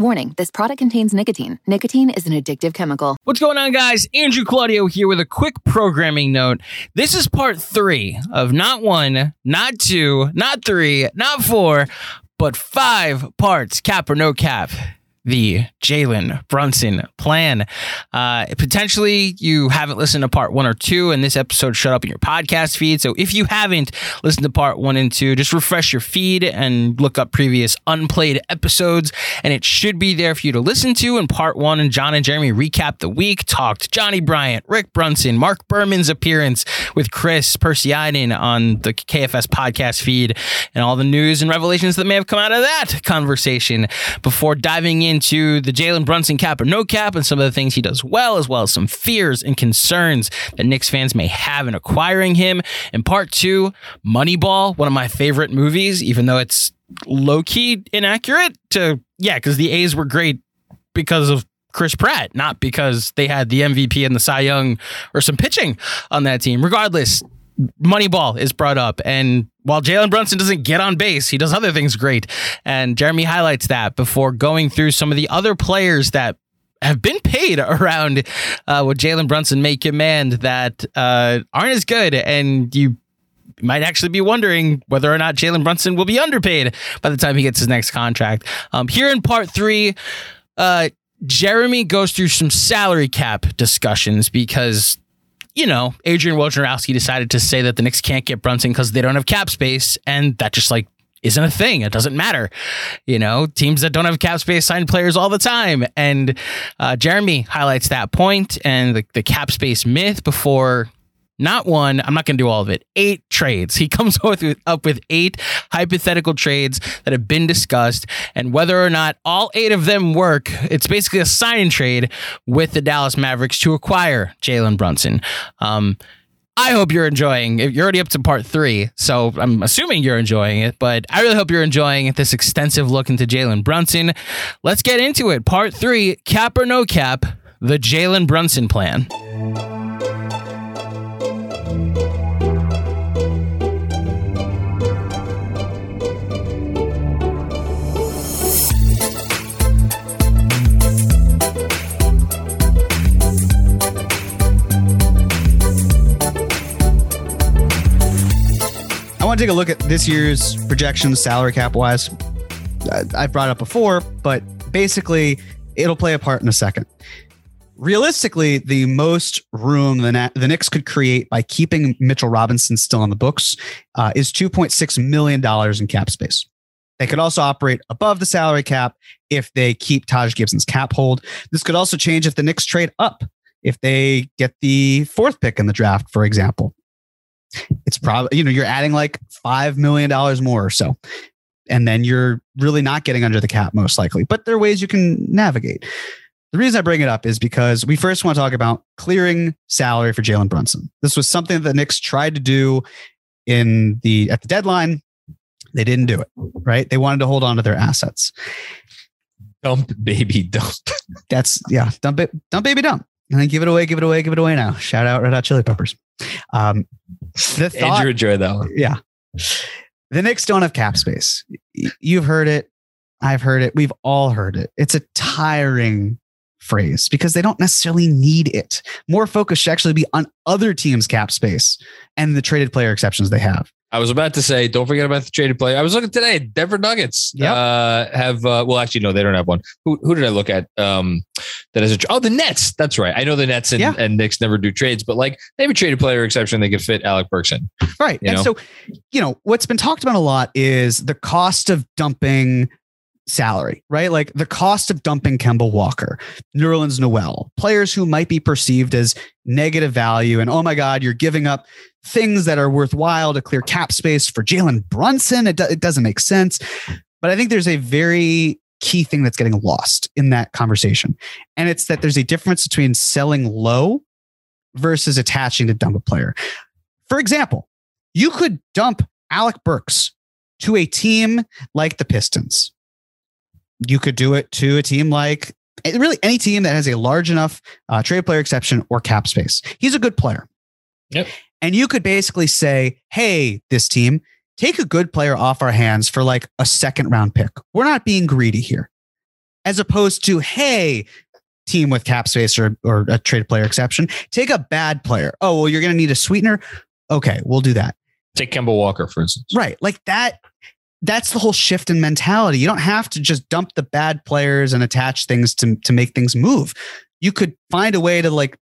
Warning this product contains nicotine. Nicotine is an addictive chemical. What's going on, guys? Andrew Claudio here with a quick programming note. This is part three of not one, not two, not three, not four, but five parts, cap or no cap. The Jalen Brunson plan. Uh, potentially, you haven't listened to part one or two, and this episode showed up in your podcast feed. So, if you haven't listened to part one and two, just refresh your feed and look up previous unplayed episodes, and it should be there for you to listen to. In part one, and John and Jeremy recap the week, talked Johnny Bryant, Rick Brunson, Mark Berman's appearance with Chris Persianen on the KFS podcast feed, and all the news and revelations that may have come out of that conversation before diving into the Jalen Brunson cap or no cap and some of the things he does well, as well as some fears and concerns that Knicks fans may have in acquiring him. In part two, Moneyball, one of my favorite movies, even though it's low key inaccurate to, yeah, because the A's were great because of Chris Pratt, not because they had the MVP and the Cy Young or some pitching on that team. Regardless, Moneyball is brought up, and while Jalen Brunson doesn't get on base, he does other things great. And Jeremy highlights that before going through some of the other players that have been paid around uh, what Jalen Brunson may command that uh, aren't as good, and you might actually be wondering whether or not Jalen Brunson will be underpaid by the time he gets his next contract. Um, here in part three, uh, Jeremy goes through some salary cap discussions because you know, Adrian Wojnarowski decided to say that the Knicks can't get Brunson because they don't have cap space, and that just like isn't a thing. It doesn't matter. You know, teams that don't have cap space sign players all the time. And uh, Jeremy highlights that point and the, the cap space myth before not one, I'm not going to do all of it, eight trades. He comes up with eight hypothetical trades that have been discussed. And whether or not all eight of them work, it's basically a sign and trade with the Dallas Mavericks to acquire Jalen Brunson. Um, I hope you're enjoying. You're already up to part three, so I'm assuming you're enjoying it. But I really hope you're enjoying this extensive look into Jalen Brunson. Let's get into it. Part three: cap or no cap, the Jalen Brunson plan. To take a look at this year's projections, salary cap wise. I've brought it up before, but basically, it'll play a part in a second. Realistically, the most room the, the Knicks could create by keeping Mitchell Robinson still on the books uh, is $2.6 million in cap space. They could also operate above the salary cap if they keep Taj Gibson's cap hold. This could also change if the Knicks trade up, if they get the fourth pick in the draft, for example it's probably you know you're adding like five million dollars more or so and then you're really not getting under the cap most likely but there are ways you can navigate the reason i bring it up is because we first want to talk about clearing salary for jalen brunson this was something that the knicks tried to do in the at the deadline. They didn't do it, right? They wanted to hold on to their assets. Dump baby dump. That's yeah, dump it, dump baby dump. And then give it away, give it away, give it away now. Shout out Red Hot Chili Peppers. Um, the thought, Andrew enjoyed that one. yeah. The Knicks don't have cap space. You've heard it. I've heard it. We've all heard it. It's a tiring phrase because they don't necessarily need it. More focus should actually be on other teams' cap space and the traded player exceptions they have. I was about to say, don't forget about the traded player. I was looking today. Denver Nuggets Yep. uh, have uh, well, actually, no, they don't have one. Who, who did I look at? Um, that is a oh, the Nets. That's right. I know the Nets and, Yeah. and Knicks never do trades, but like they have a traded player exception. They could fit Alec Burks in. Right. And know? so, you know, what's been talked about a lot is the cost of dumping salary, right? Like the cost of dumping Kemba Walker, Nerlens Noel, players who might be perceived as negative value. And oh my God, you're giving up things that are worthwhile to clear cap space for Jalen Brunson. It, do- it doesn't make sense. But I think there's a very key thing that's getting lost in that conversation. And it's that there's a difference between selling low versus attaching to dump a player. For example, you could dump Alec Burks to a team like the Pistons. You could do it to a team like eh, really any team that has a large enough uh, trade player exception or cap space. He's a good player. Yep. And you could basically say, hey, this team, take a good player off our hands for like a second round pick. We're not being greedy here. As opposed to, hey, team with cap space or, or a trade player exception, take a bad player. Oh, well, you're going to need a sweetener. Okay, we'll do that. Take Kemba Walker, for instance. Right. Like that. That's the whole shift in mentality. You don't have to just dump the bad players and attach things to, to make things move. You could find a way to like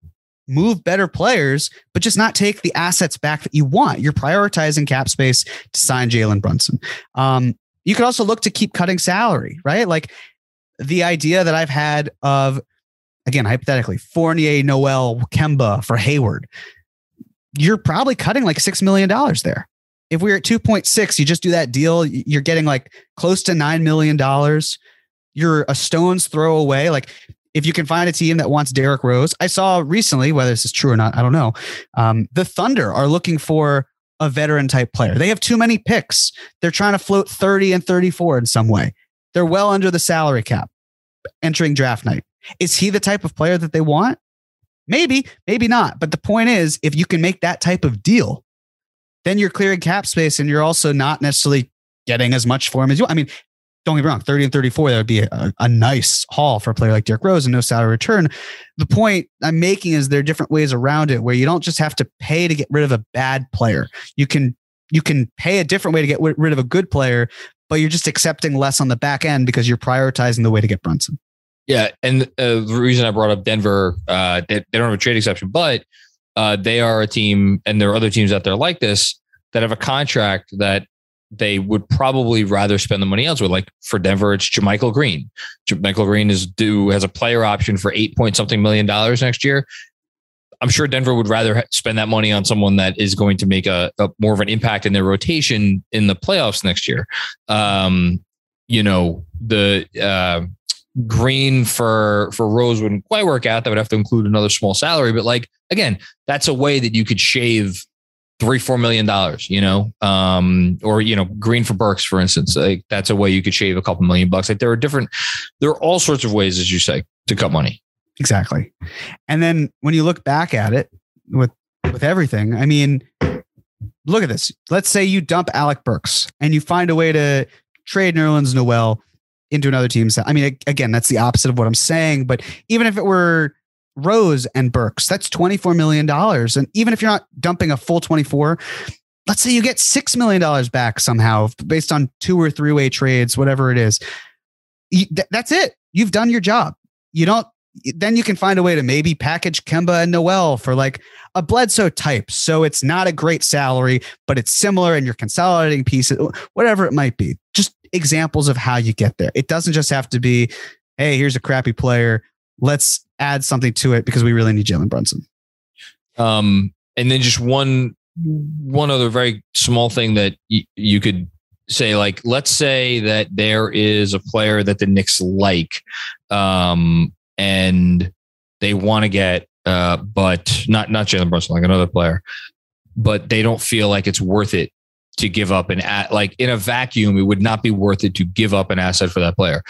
move better players, but just not take the assets back that you want. You're prioritizing cap space to sign Jalen Brunson. Um, you could also look to keep cutting salary, right? Like the idea that I've had of, again, hypothetically, Fournier, Noel, Kemba for Hayward. You're probably cutting like $6 million there if we're at 2.6, you just do that deal, you're getting like close to $9 million. You're a stone's throw away. Like if you can find a team that wants Derrick Rose, I saw recently, whether this is true or not, I don't know. Um, the Thunder are looking for a veteran type player. They have too many picks. They're trying to float 30 and 34 in some way. They're well under the salary cap entering draft night. Is he the type of player that they want? Maybe, maybe not. But the point is, if you can make that type of deal, then you're clearing cap space and you're also not necessarily getting as much for him as you. I mean, don't get me wrong, 30 and 34, that would be a, a nice haul for a player like Derrick Rose and no salary return. The point I'm making is there are different ways around it where you don't just have to pay to get rid of a bad player. You can you can pay a different way to get rid of a good player, but you're just accepting less on the back end because you're prioritizing the way to get Brunson. Yeah, and uh, the reason I brought up Denver, uh, they, they don't have a trade exception, but uh, they are a team, and there are other teams out there like this that have a contract that they would probably rather spend the money elsewhere. Like for Denver, it's JaMychal Green. JaMychal Green is due has a player option for eight point something million dollars next year. I'm sure Denver would rather spend that money on someone that is going to make a, a more of an impact in their rotation in the playoffs next year. Um, you know the. Uh, Green for for Rose wouldn't quite work out. That would have to include another small salary. But like again, that's a way that you could shave three four million dollars. You know, um, or you know, Green for Burks, for instance. Like that's a way you could shave a couple million bucks. Like there are different, there are all sorts of ways, as you say, to cut money. Exactly. And then when you look back at it with with everything, I mean, look at this. Let's say you dump Alec Burks and you find a way to trade Nerlens Noel into another team. I mean, again, that's the opposite of what I'm saying. But even if it were Rose and Burks, that's $24 million. And even if you're not dumping a full 24, let's say you get $6 million back somehow based on two or three way trades, whatever it is. That's it. You've done your job. You don't, then you can find a way to maybe package Kemba and Noel for like a Bledsoe type. So it's not a great salary, but it's similar and you're consolidating pieces, whatever it might be. Just examples of how you get there. It doesn't just have to be, hey, here's a crappy player. Let's add something to it because we really need Jalen Brunson. Um, and then just one one other very small thing that y- you could say, like, let's say that there is a player that the Knicks like, um, and they want to get, uh, but not not Jalen Brunson, like another player, but they don't feel like it's worth it to give up an at like in a vacuum, it would not be worth it to give up an asset for that player.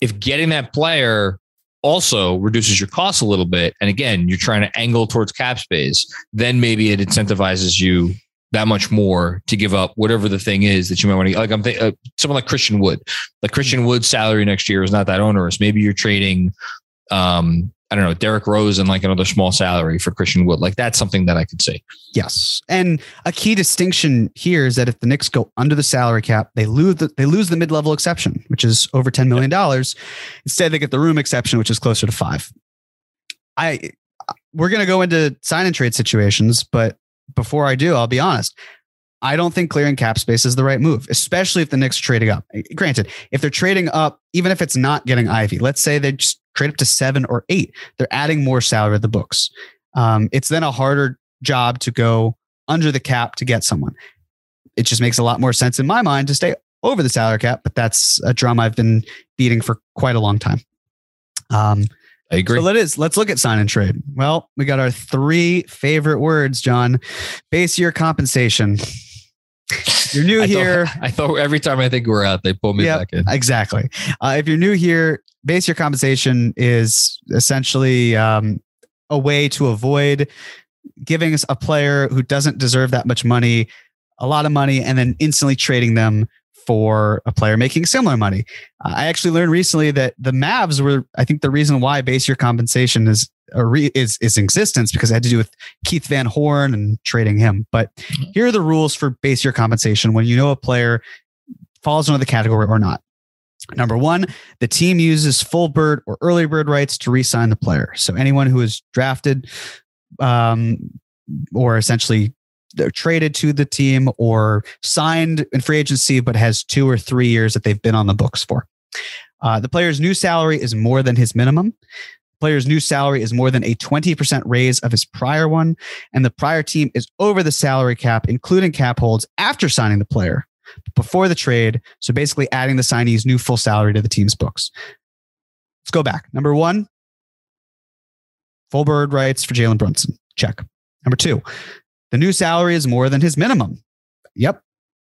If getting that player also reduces your costs a little bit, and again, you're trying to angle towards cap space, then maybe it incentivizes you that much more to give up whatever the thing is that you might want to like i'm thinking uh, someone like christian wood. Like christian wood's salary next year is not that onerous. Maybe you're trading um I don't know, Derrick Rose and like another small salary for Christian Wood. Like that's something that I could see. Yes. And a key distinction here is that if the Knicks go under the salary cap, they lose the, they lose the mid-level exception, which is over $10 million. Instead, they get the room exception, which is closer to five. I we're gonna go into sign and trade situations, but before I do, I'll be honest. I don't think clearing cap space is the right move, especially if the Knicks trading up. Granted, if they're trading up, even if it's not getting Ivey, let's say they just trade up to seven or eight. They're adding more salary to the books. Um, it's then a harder job to go under the cap to get someone. It just makes a lot more sense in my mind to stay over the salary cap, but that's a drum I've been beating for quite a long time. Um, I agree. So let us let's look at sign and trade. Well, we got our three favorite words, John. Base year compensation. You're new I here. Thought, I thought every time I think we're out, they pull me Yep, back in. Exactly. Uh, if you're new here, base year compensation is essentially um, a way to avoid giving us a player who doesn't deserve that much money a lot of money and then instantly trading them for a player making similar money. Uh, I actually learned recently that the Mavs were, I think, the reason why base year compensation is a re- is is existence because it had to do with Keith Van Horn and trading him. But here are the rules for base year compensation when you know a player falls under the category or not. Number one, the team uses full bird or early bird rights to re-sign the player. So anyone who is drafted um, or essentially traded to the team or signed in free agency, but has two or three years that they've been on the books for. Uh, the player's new salary is more than his minimum. The player's new salary is more than a 20% raise of his prior one. And the prior team is over the salary cap, including cap holds after signing the player before the trade. So basically adding the signee's new full salary to the team's books. Let's go back. Number one, full bird rights for Jalen Brunson. Check. Number two, the new salary is more than his minimum. Yep.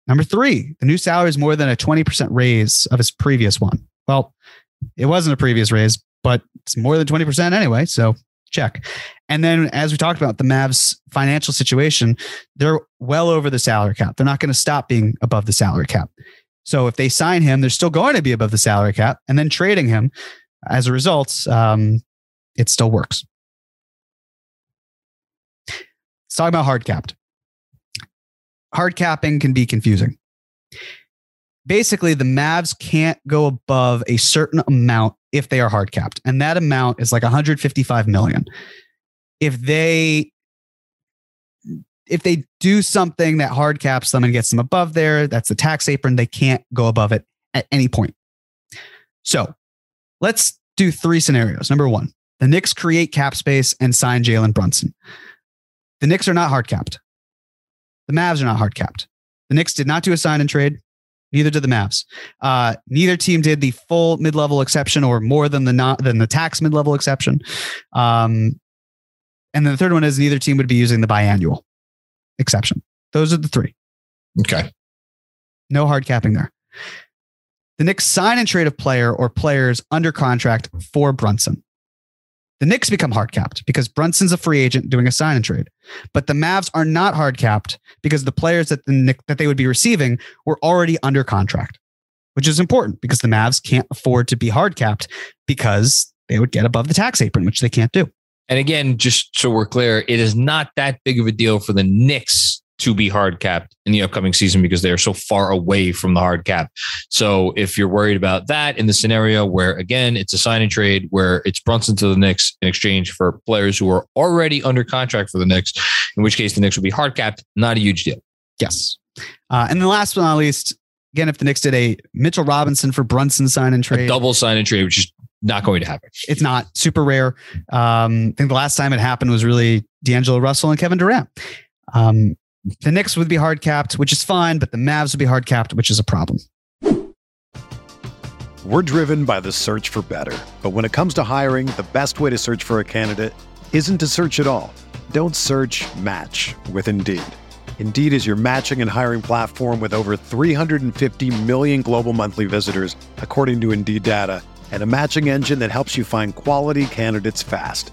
Number three, the new salary is more than a 20% raise of his previous one. Well, it wasn't a previous raise, but it's more than 20% anyway. So check. And then, as we talked about, the Mavs' financial situation, they're well over the salary cap. They're not going to stop being above the salary cap. So if they sign him, they're still going to be above the salary cap. And then trading him as a result, um, it still works. Let's talk about hard capped. Hard capping can be confusing. Basically, the Mavs can't go above a certain amount if they are hard capped, and that amount is like 155 million. If they if they do something that hard caps them and gets them above there, that's the tax apron. They can't go above it at any point. So let's do three scenarios. Number one, the Knicks create cap space and sign Jalen Brunson. The Knicks are not hard capped. The Mavs are not hard capped. The Knicks did not do a sign and trade. Neither did the Mavs. Uh, neither team did the full mid level exception or more than the not than the tax mid level exception. Um, and then the third one is neither team would be using the biannual exception. Those are the three. Okay. No hard capping there. The Knicks sign and trade a player or players under contract for Brunson. The Knicks become hard capped because Brunson's a free agent doing a sign and trade. But the Mavs are not hard capped because the players that the Knick, that they would be receiving were already under contract, which is important because the Mavs can't afford to be hard capped because they would get above the tax apron, which they can't do. And again, just so we're clear, it is not that big of a deal for the Knicks to be hard capped in the upcoming season because they are so far away from the hard cap. So if you're worried about that in the scenario where again it's a sign and trade where it's Brunson to the Knicks in exchange for players who are already under contract for the Knicks, in which case the Knicks would be hard capped, not a huge deal. Yes. Uh, and the last but not least, again, if the Knicks did a Mitchell Robinson for Brunson sign and A trade, double sign and trade, which is not going to happen. it's not super rare. Um, I think the last time it happened was really D'Angelo Russell and Kevin Durant. Um, the Knicks would be hard capped, which is fine, but the Mavs would be hard capped, which is a problem. We're driven by the search for better. But when it comes to hiring, the best way to search for a candidate isn't to search at all. Don't search match with Indeed. Indeed is your matching and hiring platform with over 350 million global monthly visitors, according to Indeed data, and a matching engine that helps you find quality candidates fast.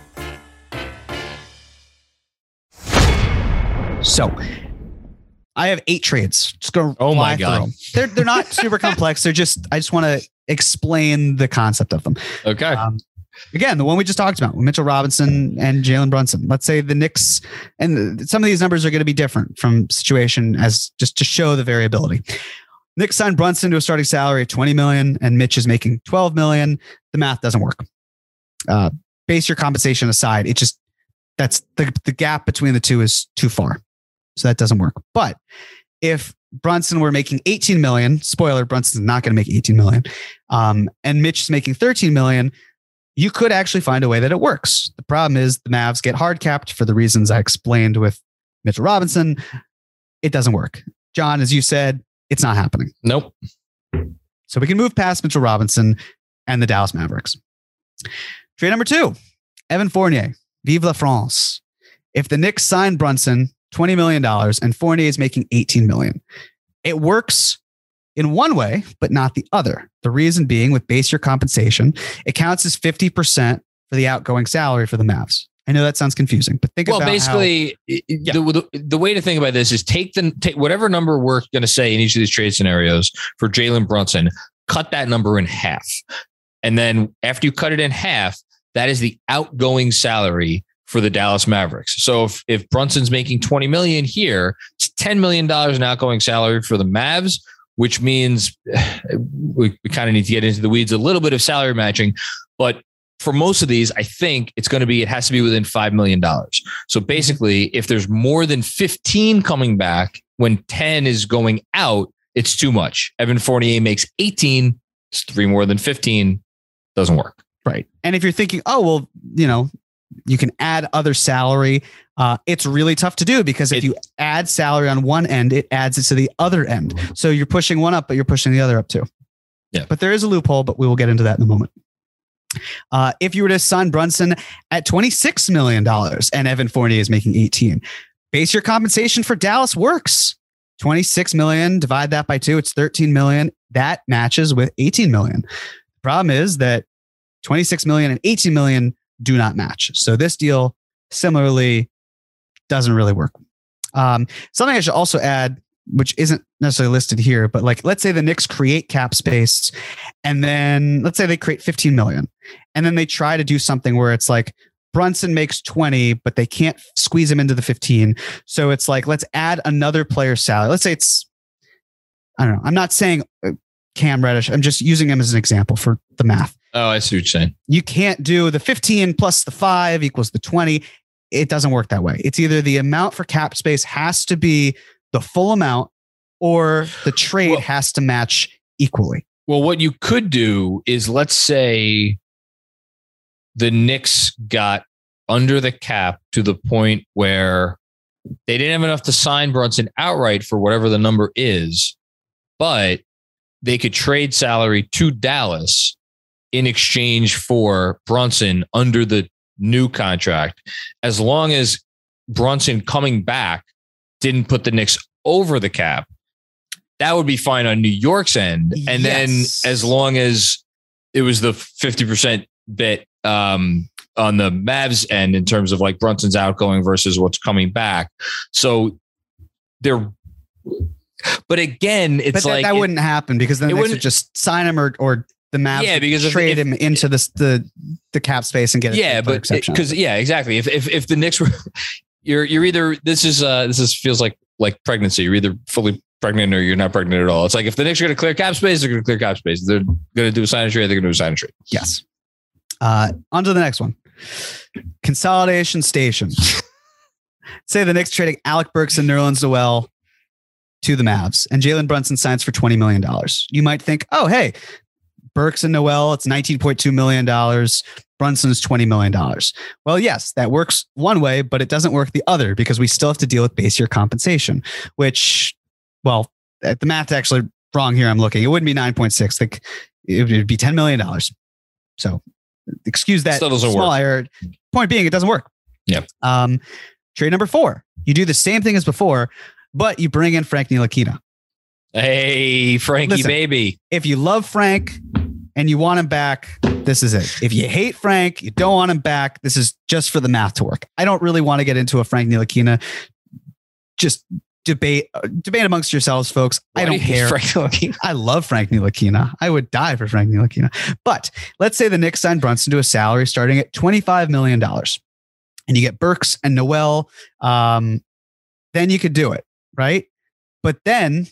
So I have eight trades. Just go. Oh my God. them. They're they're not super complex. They're just I just want to explain the concept of them. Okay. Um, again, the one we just talked about, Mitchell Robinson and Jalen Brunson. Let's say the Knicks, and some of these numbers are going to be different from situation as just to show the variability. Knicks signed Brunson to a starting salary of 20 million, and Mitch is making 12 million. The math doesn't work. Uh, base year compensation aside, it just that's the the gap between the two is too far, so that doesn't work. But if Brunson were making 18 million, spoiler, Brunson's not going to make 18 million, um, and Mitch is making 13 million, you could actually find a way that it works. The problem is the Mavs get hard capped for the reasons I explained with Mitchell Robinson. It doesn't work. John, as you said, it's not happening. nope. So we can move past Mitchell Robinson and the Dallas Mavericks. Trade number two, Evan Fournier, Vive la France. If the Knicks sign Brunson, $20 million and Fournier is making 18 million, it works in one way, but not the other. The reason being with base year compensation, it counts as 50% for the outgoing salary for the Mavs. I know that sounds confusing, but think Well, about how- Well, basically, i- i- the, the the way to think about this is take the take whatever number we're going to say in each of these trade scenarios for Jalen Brunson, cut that number in half, and then after you cut it in half, that is the outgoing salary for the Dallas Mavericks. So if if Brunson's making twenty million here, it's ten million dollars in outgoing salary for the Mavs. Which means we, we kind of need to get into the weeds a little bit of salary matching, but for most of these, I think it's going to be, it has to be within $5 million. So basically, if there's more than 15 coming back when 10 is going out, it's too much. Evan Fournier makes 18, it's three more than 15, doesn't work. Right. And if you're thinking, oh, well, you know, you can add other salary, uh, it's really tough to do because if It- you add salary on one end, it adds it to the other end. So you're pushing one up, but you're pushing the other up too. Yeah. But there is a loophole, but we will get into that in a moment. Uh, if you were to sign Brunson at $26 million and Evan Fournier is making 18, base year compensation for Dallas works. 26 million, divide that by two, it's 13 million. That matches with 18 million. Problem is that 26 million and 18 million do not match. So this deal similarly doesn't really work. Um, something I should also add, which isn't necessarily listed here, but like let's say the Knicks create cap space and then let's say they create 15 million and then they try to do something where it's like Brunson makes 20, but they can't squeeze him into the 15. So it's like, let's add another player's salary. Let's say it's, I don't know. I'm not saying uh, Cam Reddish. I'm just using him as an example for the math. Oh, I see what you're saying. You can't do the 15 plus the five equals the 20. It doesn't work that way. It's either the amount for cap space has to be the full amount or the trade Well- has to match equally. Well, what you could do is let's say the Knicks got under the cap to the point where they didn't have enough to sign Brunson outright for whatever the number is, but they could trade salary to Dallas in exchange for Brunson under the new contract, as long as Brunson coming back didn't put the Knicks over the cap. That would be fine on New York's end. And Yes. then as long as it was the 50% bit um, on the Mavs end in terms of like Brunson's outgoing versus what's coming back. So they're, but again, it's but that, like that wouldn't happen because then they would just sign him or, or the Mavs Yeah, because trade if- him into this, the the cap space and get a yeah, but exception. because yeah, exactly. If if if the Knicks were, you're you're either this is uh this is feels like like pregnancy. You're either fully pregnant or you're not pregnant at all. It's like if the Knicks are going to clear cap space, they're going to clear cap space. They're going to do a sign and trade. They're going to do a sign and trade. Yes. Uh, on to the next one. Consolidation station. Say the Knicks trading Alec Burks and Nerlens Noel to the Mavs, and Jalen Brunson signs for $20 million. You might think, oh, hey, Burks and Noel, it's $19.2 million. Brunson's $20 million. Well, yes, that works one way, but it doesn't work the other because we still have to deal with base year compensation, which, well, uh, the math actually wrong here. I'm looking. It wouldn't be 9.6. Like it would be $10 million. So excuse that Still doesn't small work. error. Point being, it doesn't work. Yeah. Um, trade number four. You do the same thing as before, but you bring in Frank Ntilikina. Hey, Frankie, Listen. baby. If you love Frank and you want him back, this is it. If you hate Frank, you don't want him back. This is just for the math to work. I don't really want to get into a Frank Ntilikina. Just debate uh, debate amongst yourselves, folks. I Why do don't hate care. Frank? I love Frank Ntilikina. I would die for Frank Ntilikina. But let's say the Knicks sign Brunson to a salary starting at $25 million and you get Burks and Noel. Um, then you could do it, right? But then,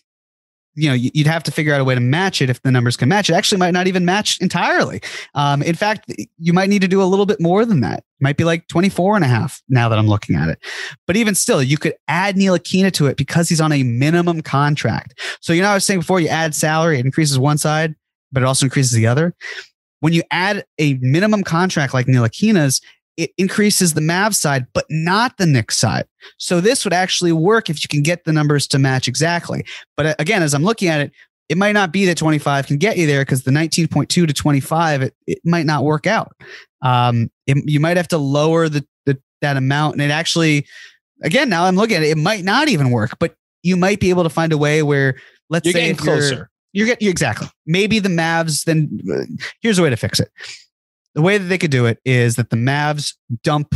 you know, you- you'd have to figure out a way to match it if the numbers can match. It actually might not even match entirely. Um, in fact, you might need to do a little bit more than that. It might be like 24 and a half now that I'm looking at it. But even still, you could add Ntilikina to it because he's on a minimum contract. So, you know, I was saying before you add salary, it increases one side, but it also increases the other. When you add a minimum contract like Ntilikina's, it increases the Mavs side, but not the Knicks side. So this would actually work if you can get the numbers to match exactly. But uh, again, as I'm looking at it, it might not be that 25 can get you there because the 19.2 to 25, it, it might not work out. Um, it, you might have to lower the, the that amount, and it actually, again, now I'm looking at it, it might not even work. But you might be able to find a way where, let's You're say, if you're- closer. you're getting exactly. Maybe the Mavs. Then uh, here's a way to fix it. The way that they could do it is that the Mavs dump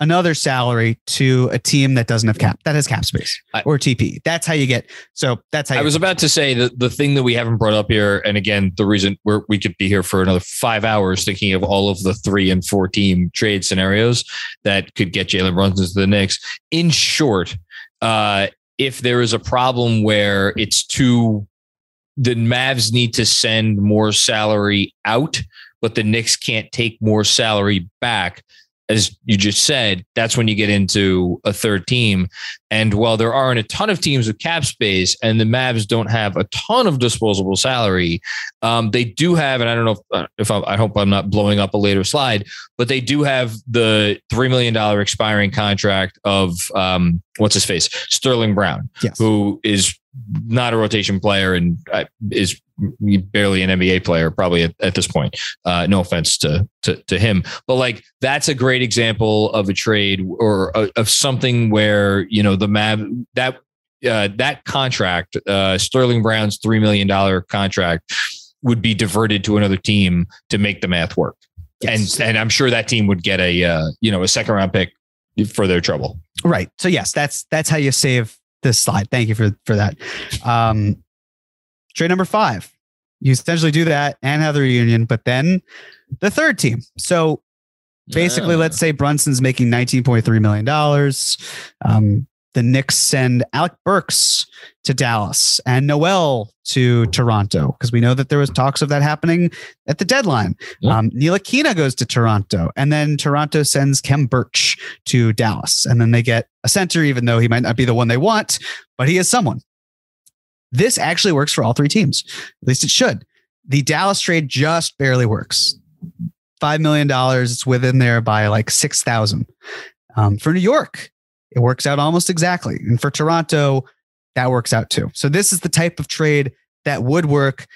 another salary to a team that doesn't have cap that has cap space or TP. That's how you get. So that's how I was about to say that the thing that we haven't brought up here, and again, the reason we're, we could be here for another five hours thinking of all of the three and four team trade scenarios that could get Jalen Brunson to the Knicks. In short, uh, if there is a problem where it's too, the Mavs need to send more salary out, but the Knicks can't take more salary back. As you just said, that's when you get into a third team. And while there aren't a ton of teams with cap space and the Mavs don't have a ton of disposable salary, um, they do have, and I don't know if, uh, if I, I hope I'm not blowing up a later slide, but they do have the $3 million expiring contract of um, what's his face? Sterling Brown, Yes. who is not a rotation player and uh, is barely an NBA player, probably at, at this point. Uh, no offense to, to to him, but like that's a great example of a trade or uh, of something where you know the Mav that uh, that contract, uh, Sterling Brown's three million dollar contract, would be diverted to another team to make the math work. Yes. And and I'm sure that team would get a uh, you know a second round pick for their trouble. Right. So yes, that's that's how you save this slide. Thank you for for that. Um, trade number five. You essentially do that and have the reunion, but then the third team. So basically, Ah. let's say Brunson's making nineteen point three million dollars. Um, the Knicks send Alec Burks to Dallas and Noel to Toronto because we know that there was talks of that happening at the deadline. Yeah. Um, Ntilikina goes to Toronto, and then Toronto sends Khem Birch to Dallas, and then they get a center, even though he might not be the one they want, but he is someone. This actually works for all three teams. At least it should. The Dallas trade just barely works. Five million dollars. It's within there by like six thousand. Um, for New York, it works out almost exactly, and for Toronto, that works out too. So this is the type of trade that would work.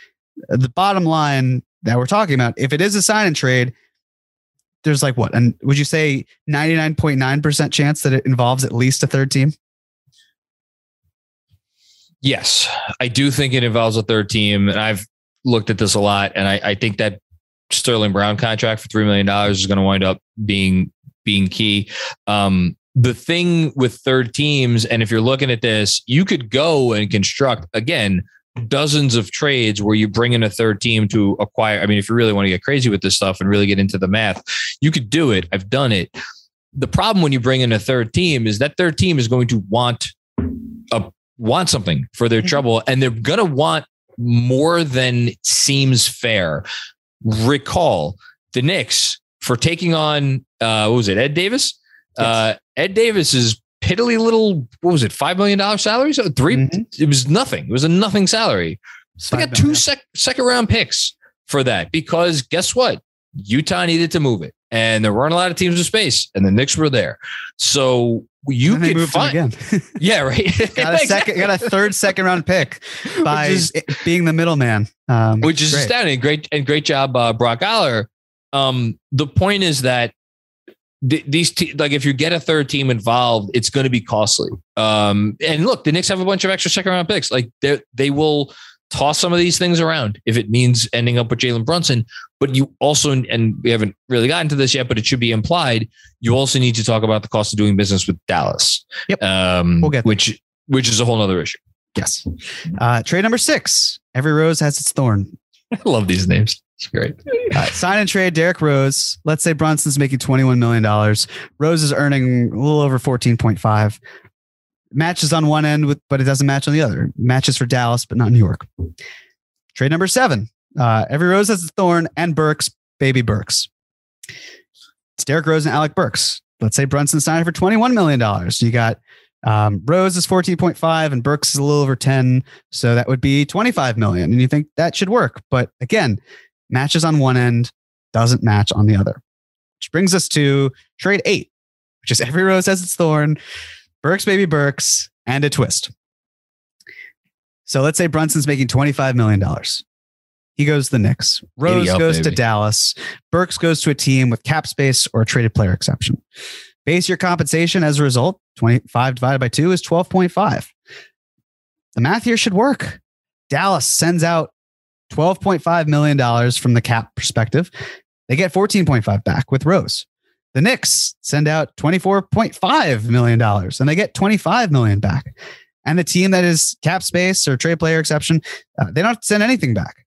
The bottom line that we're talking about, if it is a sign and trade, there's like what? And would you say 99.9% chance that it involves at least a third team? Yes, I do think it involves a third team, and I've looked at this a lot, and I, I think that Sterling Brown contract for three million dollars is going to wind up being being key. Um, the thing with third teams, and if you're looking at this, you could go and construct again dozens of trades where you bring in a third team to acquire. I mean, if you really want to get crazy with this stuff and really get into the math, you could do it. I've done it. The problem when you bring in a third team is that third team is going to want a want something for their trouble and they're going to want more than seems fair. Recall the Knicks for taking on uh what was it, Ed Davis? Uh Ed Davis is piddly little what was it, five million dollar salary? So 3 Mhm. it was nothing. It was a nothing salary. So they got two sec- second round picks for that because guess what? Utah needed to move it. And there weren't a lot of teams with space, and the Knicks were there. So you And could find, again. yeah, right. got a second, got a third second round pick by is- being the middleman, um, which is great. astounding. Great and great job, uh, Brock Aller. Um, the point is that th- these te- like if you get a third team involved, it's going to be costly. Um, and look, the Knicks have a bunch of extra second round picks. Like they they will toss some of these things around if it means ending up with Jalen Brunson. But you also, and we haven't really gotten to this yet, but it should be implied. You also need to talk about the cost of doing business with Dallas. Yep. Um, We'll get there. which which is a whole other issue. Yes. Uh, trade number six. Every rose has its thorn. I love these names. It's great. Sign and trade Derrick Rose. Let's say Brunson's making $21 million. Rose is earning a little over 14.5. Matches on one end with, but it doesn't match on the other. Matches for Dallas, but not New York. Trade number seven. Uh, every rose has a thorn and Burks, baby Burks. It's Derrick Rose and Alec Burks. Let's say Brunson signed for $21 million. You got um, Rose is 14.5 and Burks is a little over 10. So that would be 25 million. And you think that should work. But again, matches on one end, doesn't match on the other. Which brings us to trade eight, which is every rose has its thorn, Burks, baby Burks, and a twist. So let's say Brunson's making $25 million. He goes to the Knicks. Rose up, goes to. Dallas. Burks goes to a team with cap space or a traded player exception. Base year compensation as a result. 25 divided by 2 is 12.5. The math here should work. Dallas sends out $12.5 million from the cap perspective. They get 14.5 back with Rose. The Knicks send out $24.5 million and they get 25 million back. And the team that is cap space or trade player exception, uh, they don't send anything back.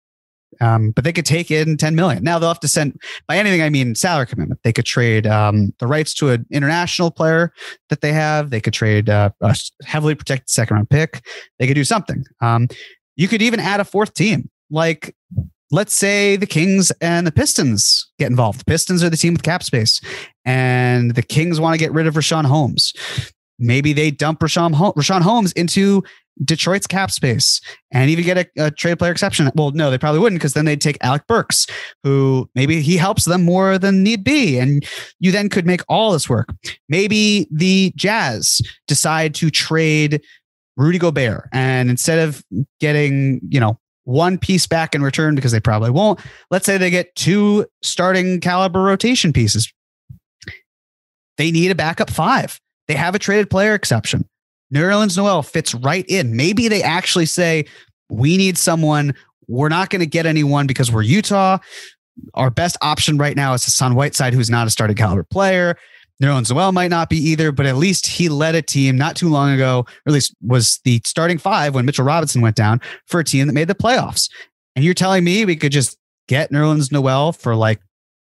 Um, but they could take in 10 million. Now they'll have to send by anything I mean salary commitment. They could trade um, the rights to an international player that they have. They could trade uh, a heavily protected second round pick. They could do something. Um, you could even add a fourth team, like let's say the Kings and the Pistons get involved. The Pistons are the team with cap space, and the Kings want to get rid of Richaun Holmes. Maybe they dump Richaun, Richaun Holmes into Detroit's cap space and even get a, a trade player exception. Well, no, they probably wouldn't because then they'd take Alec Burks, who maybe he helps them more than need be. And you then could make all this work. Maybe the Jazz decide to trade Rudy Gobert and instead of getting, you know, one piece back in return because they probably won't, let's say they get two starting caliber rotation pieces. They need a backup five. They have a traded player exception. Nerlens Noel fits right in. Maybe they actually say, we need someone we're not going to get anyone because we're Utah. Our best option right now is Hassan Whiteside, who's not a starting caliber player. Nerlens Noel might not be either, but at least he led a team not too long ago, or at least was the starting five when Mitchell Robinson went down for a team that made the playoffs. And you're telling me we could just get Nerlens Noel for like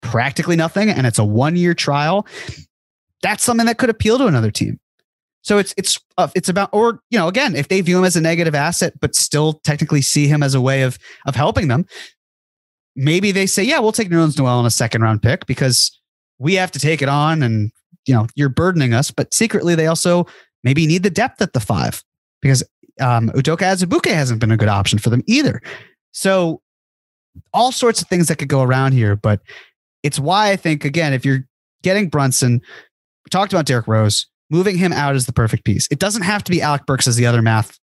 practically nothing and it's a one year trial? That's something that could appeal to another team. So it's it's uh, it's about or you know again if they view him as a negative asset but still technically see him as a way of of helping them, maybe they say yeah we'll take Nerlens Noel in a second round pick because we have to take it on and you know you're burdening us. But secretly they also maybe need the depth at the five because um, Udoka Azubuike hasn't been a good option for them either. So all sorts of things that could go around here, but it's why I think again if you're getting Brunson, we talked about Derrick Rose moving him out is the perfect piece. It doesn't have to be Alec Burks as the other math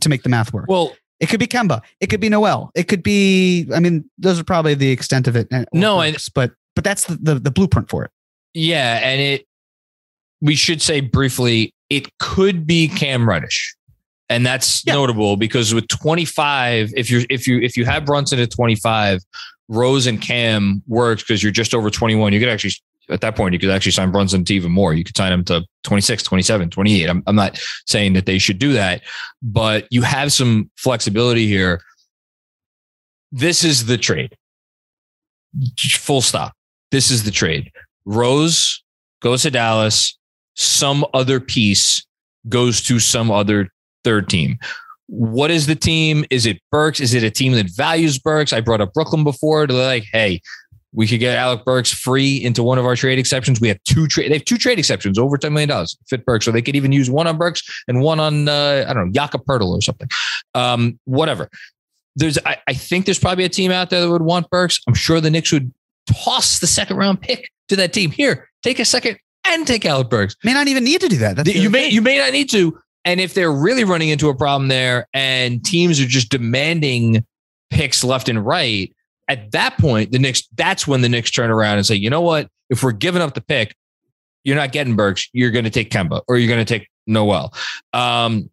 to make the math work. Well, it could be Kemba. It could be Noel. It could be. I mean, those are probably the extent of it. No, Burks, but but that's the, the the blueprint for it. Yeah, and it. We should say briefly, it could be Cam Reddish, and that's Yeah. notable because with 25, if you're if you if you have Brunson at 25, Rose and Cam works because you're just over 21. You could actually at that point you could actually sign Brunson to even more. You could sign him to 26, 27, 28. I'm, I'm not saying that they should do that, but you have some flexibility here. This is the trade. Full stop. This is the trade. Rose goes to Dallas. Some other piece goes to some other third team. What is the team? Is it Burks? Is it a team that values Burks? I brought up Brooklyn before. They're like, hey, we could get Alec Burks free into one of our trade exceptions. We have two trade. They have two trade exceptions over ten million dollars. Fit Burks, so they could even use one on Burks and one on uh, I don't know Jakob Poeltl or something. Um, whatever. There's, I, I think there's probably a team out there that would want Burks. I'm sure the Knicks would toss the second round pick to that team. Here, take a second and take Alec Burks. May not even need to do that. That's You may thing. you may not need to. And if they're really running into a problem there and teams are just demanding picks left and right, at that point, the Knicks, that's when the Knicks turn around and say, you know what? If we're giving up the pick, you're not getting Burks, you're going to take Kemba or you're going to take Noel. Um,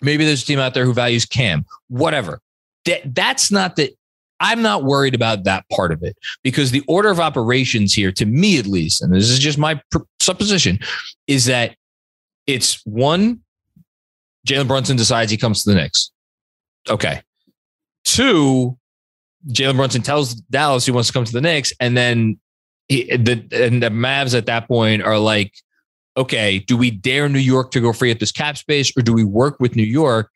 maybe there's a team out there who values Cam, whatever. That, that's not the, I'm not worried about that part of it because the order of operations here, to me at least, and this is just my supposition, is that it's one, Jalen Brunson decides he comes to the Knicks. Okay. Two, Jalen Brunson tells Dallas he wants to come to the Knicks, and then he, the and the Mavs at that point are like, okay, do we dare New York to go free at this cap space, or do we work with New York?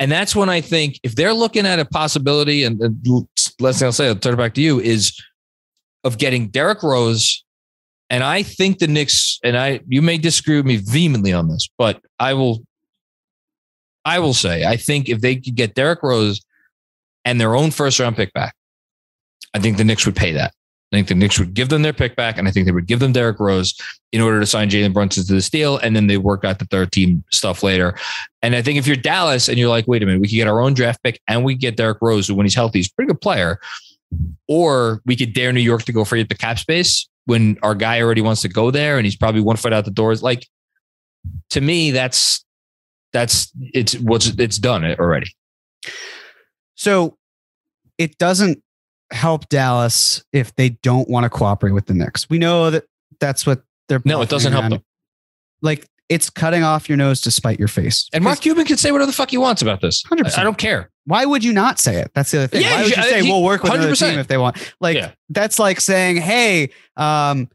And that's when I think if they're looking at a possibility, and the last thing I'll say, I'll turn it back to you, is of getting Derrick Rose. And I think the Knicks, and I you may disagree with me vehemently on this, but I will I will say, I think if they could get Derrick Rose and their own first round pick back, I think the Knicks would pay that. I think the Knicks would give them their pick back, and I think they would give them Derrick Rose in order to sign Jalen Brunson to this deal, and then they work out the third team stuff later. And I think if you're Dallas and you're like, wait a minute, we could get our own draft pick and we get Derrick Rose, who when he's healthy, he's a pretty good player, or we could dare New York to go free at the cap space when our guy already wants to go there and he's probably one foot out the doors. Like to me, that's that's it's what's it's done already. So it doesn't help Dallas if they don't want to cooperate with the Knicks. We know that that's what they're. No, it doesn't help on. them. Like it's cutting off your nose to spite your face. And Mark Cuban can say whatever the fuck he wants about this. 100%. I don't care. Why would you not say it? That's the other thing. Yeah, Why would you you say he- we'll work with another 100%. team if they want? Like Yeah. that's like saying, hey, um,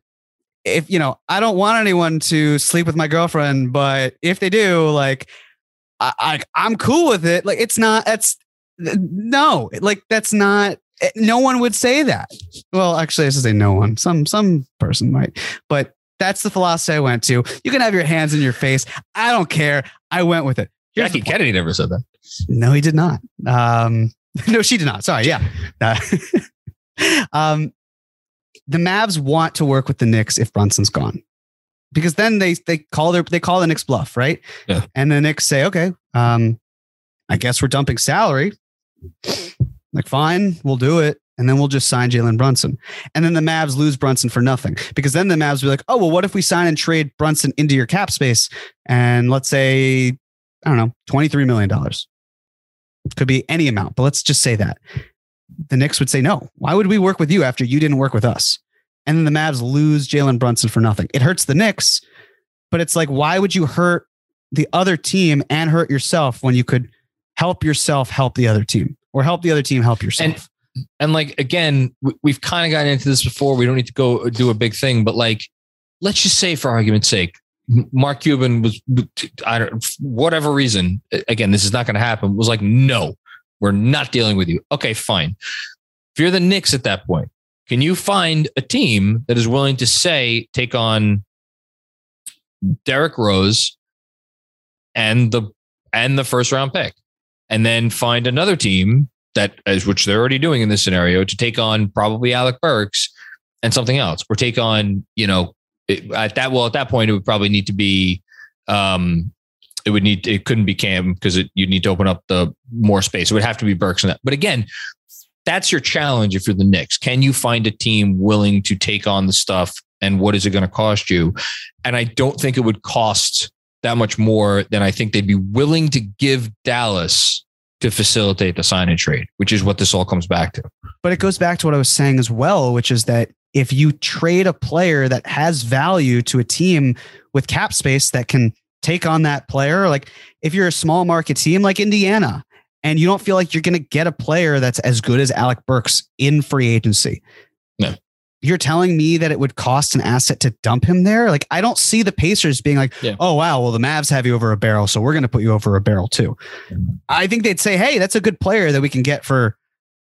if you know, I don't want anyone to sleep with my girlfriend, but if they do, like, I, I I'm cool with it. Like it's not. That's no. Like that's not. Eh, No one would say that. Well, actually, I should say no one. Some some person might, but that's the philosophy I went to. You can have your hands in your face. I don't care. I went with it. Here's Jackie Kennedy never said that. no, he did not. Um, no, she did not. Sorry. Yeah. Uh, um, the Mavs want to work with the Knicks if Brunson's gone, because then they they call their they call the Knicks bluff, right? Yeah. And the Knicks say, okay, um, I guess we're dumping salary. Like, fine, we'll do it. And then we'll just sign Jalen Brunson. And then the Mavs lose Brunson for nothing because then the Mavs be like, oh, well, what if we sign and trade Brunson into your cap space? And let's say, I don't know, $23 million. Could be any amount, but let's just say that. the Knicks would say, no, why would we work with you after you didn't work with us? And then the Mavs lose Jalen Brunson for nothing. It hurts the Knicks, but it's like, why would you hurt the other team and hurt yourself when you could help yourself help the other team or help the other team help yourself? And, and like, again, we've kind of gotten into this before. We don't need to go uh, do a big thing, but like, let's just say for argument's sake, Mark Cuban was, I don't, whatever reason, again, this is not going to happen, was like, no, we're not dealing with you. Okay, fine. If you're the Knicks at that point, can you find a team that is willing to say, take on Derrick Rose and the and the first round pick, and then find another team that as which they're already doing in this scenario to take on probably Alec Burks and something else, or take on you know it, at that well at that point it would probably need to be um it would need it couldn't be Cam because it you need to open up the more space. It would have to be Burks and that. But again, that's your challenge if you're the Knicks. Can you find a team willing to take on the stuff and what is it going to cost you? And I don't think it would cost that much more than I think they'd be willing to give Dallas to facilitate the sign and trade, which is what this all comes back to. But it goes back to what I was saying as well, which is that if you trade a player that has value to a team with cap space that can take on that player, like if you're a small market team like Indiana and you don't feel like you're going to get a player that's as good as Alec Burks in free agency. No. You're telling me that it would cost an asset to dump him there? Like, I don't see the Pacers being like, Yeah. oh, wow, well, the Mavs have you over a barrel, so we're going to put you over a barrel too. I think they'd say, hey, that's a good player that we can get for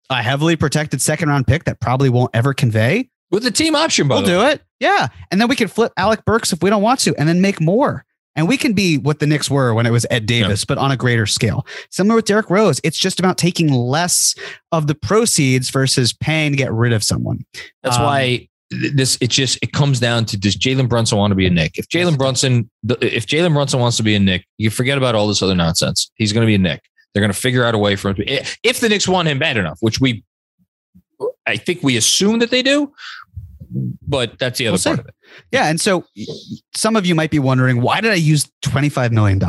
a heavily protected second round pick that probably won't ever convey. With the team option, by We'll do it. Yeah. And then we can flip Alec Burks if we don't want to and then make more. And we can be what the Knicks were when it was Ed Davis, but on a greater scale. Similar with Derrick Rose, it's just about taking less of the proceeds versus paying to get rid of someone. That's Um, why this it just it comes down to does Jalen Brunson want to be a Knick? If Jalen Brunson if Jalen Brunson wants to be a Knick, you forget about all this other nonsense. He's going to be a Knick. They're going to figure out a way for him to if- if the Knicks want him bad enough, which we I think we assume that they do, but that's the other We'll see. of it. Yeah. And so some of you might be wondering, why did I use $25 million?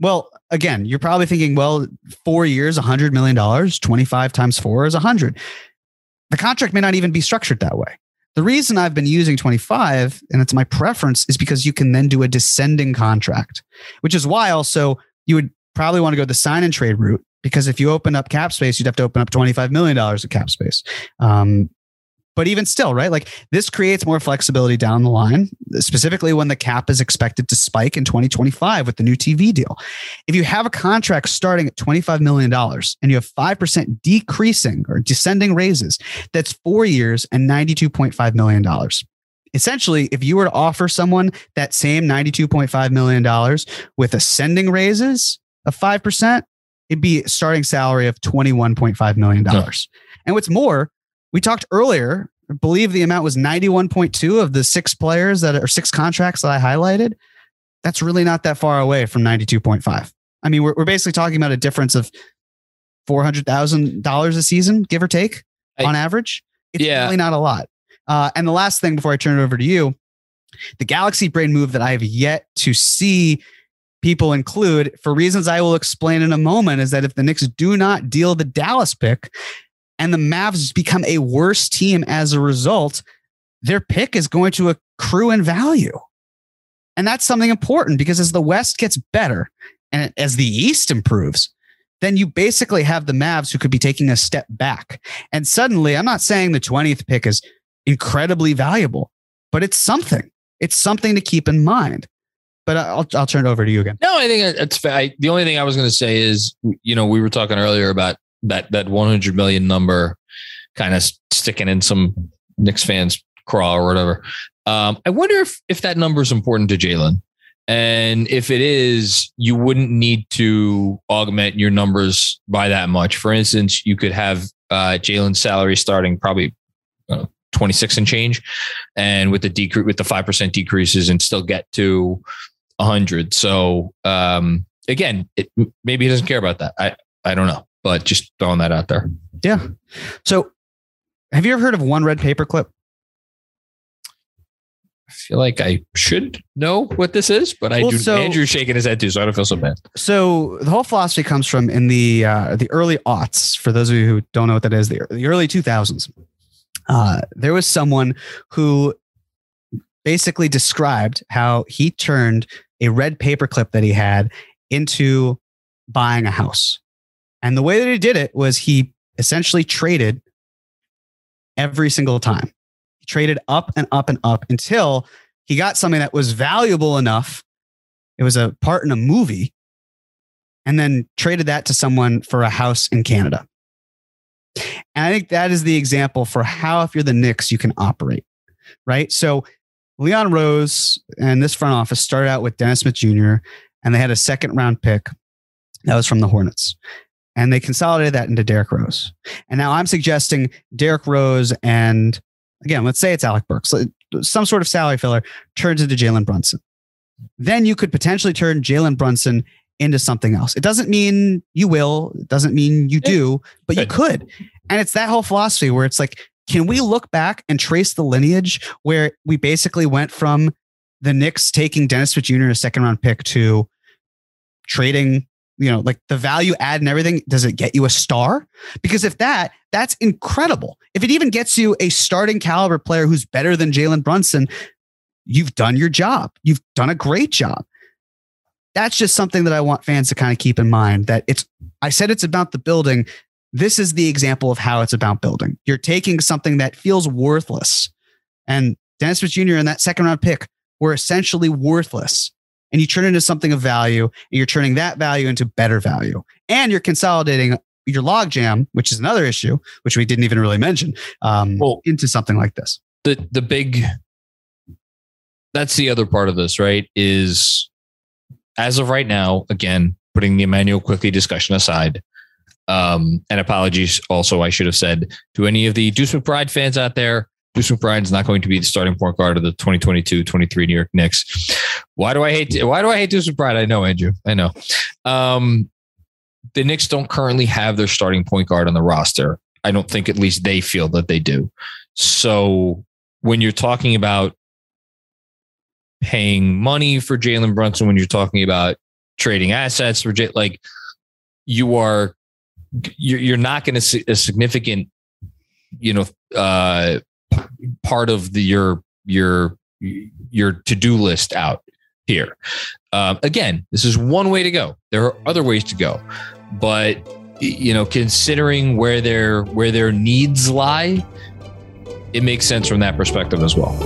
Well, again, you're probably thinking, well, four years, $100 million, 25 times four is 100. The contract may not even be structured that way. The reason I've been using 25 and it's my preference is because you can then do a descending contract, which is why also you would probably want to go the sign and trade route because if you open up cap space, you'd have to open up $25 million of cap space. Um, but even still, right? Like this creates more flexibility down the line, specifically when the cap is expected to spike in 2025 with the new TV deal. If you have a contract starting at $25 million and you have 5% decreasing or descending raises, that's four years and $92.5 million. Essentially, if you were to offer someone that same $92.5 million with ascending raises of 5%, it'd be starting salary of $21.5 million. And what's more, we talked earlier, I believe the amount was 91.2 of the six players that are six contracts that I highlighted. That's really not that far away from 92.5. I mean, we're, we're basically talking about a difference of $400,000 a season, give or take I- on average. It's Yeah. really not a lot. Uh, and the last thing before I turn it over to you, the Galaxy Brain move that I have yet to see people include for reasons I will explain in a moment is that if the Knicks do not deal the Dallas pick and the Mavs become a worse team as a result, their pick is going to accrue in value. And that's something important because as the West gets better and as the East improves, then you basically have the Mavs who could be taking a step back. And suddenly, I'm not saying the 20th pick is incredibly valuable, but it's something. It's something to keep in mind. But I'll, I'll turn it over to you again. No, I think it's. I, the only thing I was going to say is, you know, we were talking earlier about that that 100 million number kind of sticking in some Knicks fans' craw or whatever. Um, I wonder if if that number is important to Jalen, and if it is, you wouldn't need to augment your numbers by that much. For instance, you could have uh, Jalen's salary starting probably. Uh, 26 and change and with the decrease with the 5% decreases and still get to 100 so um again it, maybe he doesn't care about that i i don't know but just throwing that out there Yeah. So have you ever heard of one red paperclip? I feel like I should know what this is, but I Well, do. so- Andrew's shaking his head too, so I don't feel so bad. So the whole philosophy comes from in the uh, the early aughts. For those of you who don't know what that is, the, the early two thousands. Uh, there was someone who basically described how he turned a red paperclip that he had into buying a house, and the way that he did it was he essentially traded every single time. He traded up and up and up until he got something that was valuable enough. It was a part in a movie and then traded that to someone for a house in Canada. And I think that is the example for how, if you're the Knicks, you can operate, right? So Leon Rose and this front office started out with Dennis Smith Jr., and they had a second round pick that was from the Hornets. And they consolidated that into Derrick Rose. And now I'm suggesting Derrick Rose and, again, let's say it's Alec Burks, some sort of salary filler turns into Jalen Brunson. Then you could potentially turn Jalen Brunson into something else. It doesn't mean you will, it doesn't mean you do, but you could. And it's that whole philosophy where it's like, can we look back and trace the lineage where we basically went from the Knicks taking Dennis Smith Jr. a second round pick to trading, you know, like the value add and everything? Does it get you a star? Because if that, that's incredible. If it even gets you a starting caliber player who's better than Jalen Brunson, you've done your job. You've done a great job that's just something that I want fans to kind of keep in mind that it's, I said it's about the building. This is the example of how it's about building. You're taking something that feels worthless. And Dennis Smith Jr. and that second round pick were essentially worthless. And you turn it into something of value, and you're turning that value into better value. And you're consolidating your logjam, which is another issue, which we didn't even really mention, um, Well- into something like this. the the big that's the other part of this, right? Is as of right now, again, putting the Immanuel Quickley discussion aside. Um, and apologies also, I should have said to any of the Deuce McBride fans out there, Deuce McBride is not going to be the starting point guard of the 2022-23 New York Knicks. Why do I hate why do I hate Deuce McBride? I know, Andrew. I know. Um, the Knicks don't currently have their starting point guard on the roster. I don't think at least they feel that they do. So when you're talking about paying money for Jalen Brunson, when you're talking about trading assets for J, like you are, you're, you're not going to see a significant, you know, uh, part of the your your your to do list out here. Um, again, this is one way to go. There are other ways to go, but you know, considering where their where their needs lie, it makes sense from that perspective as well.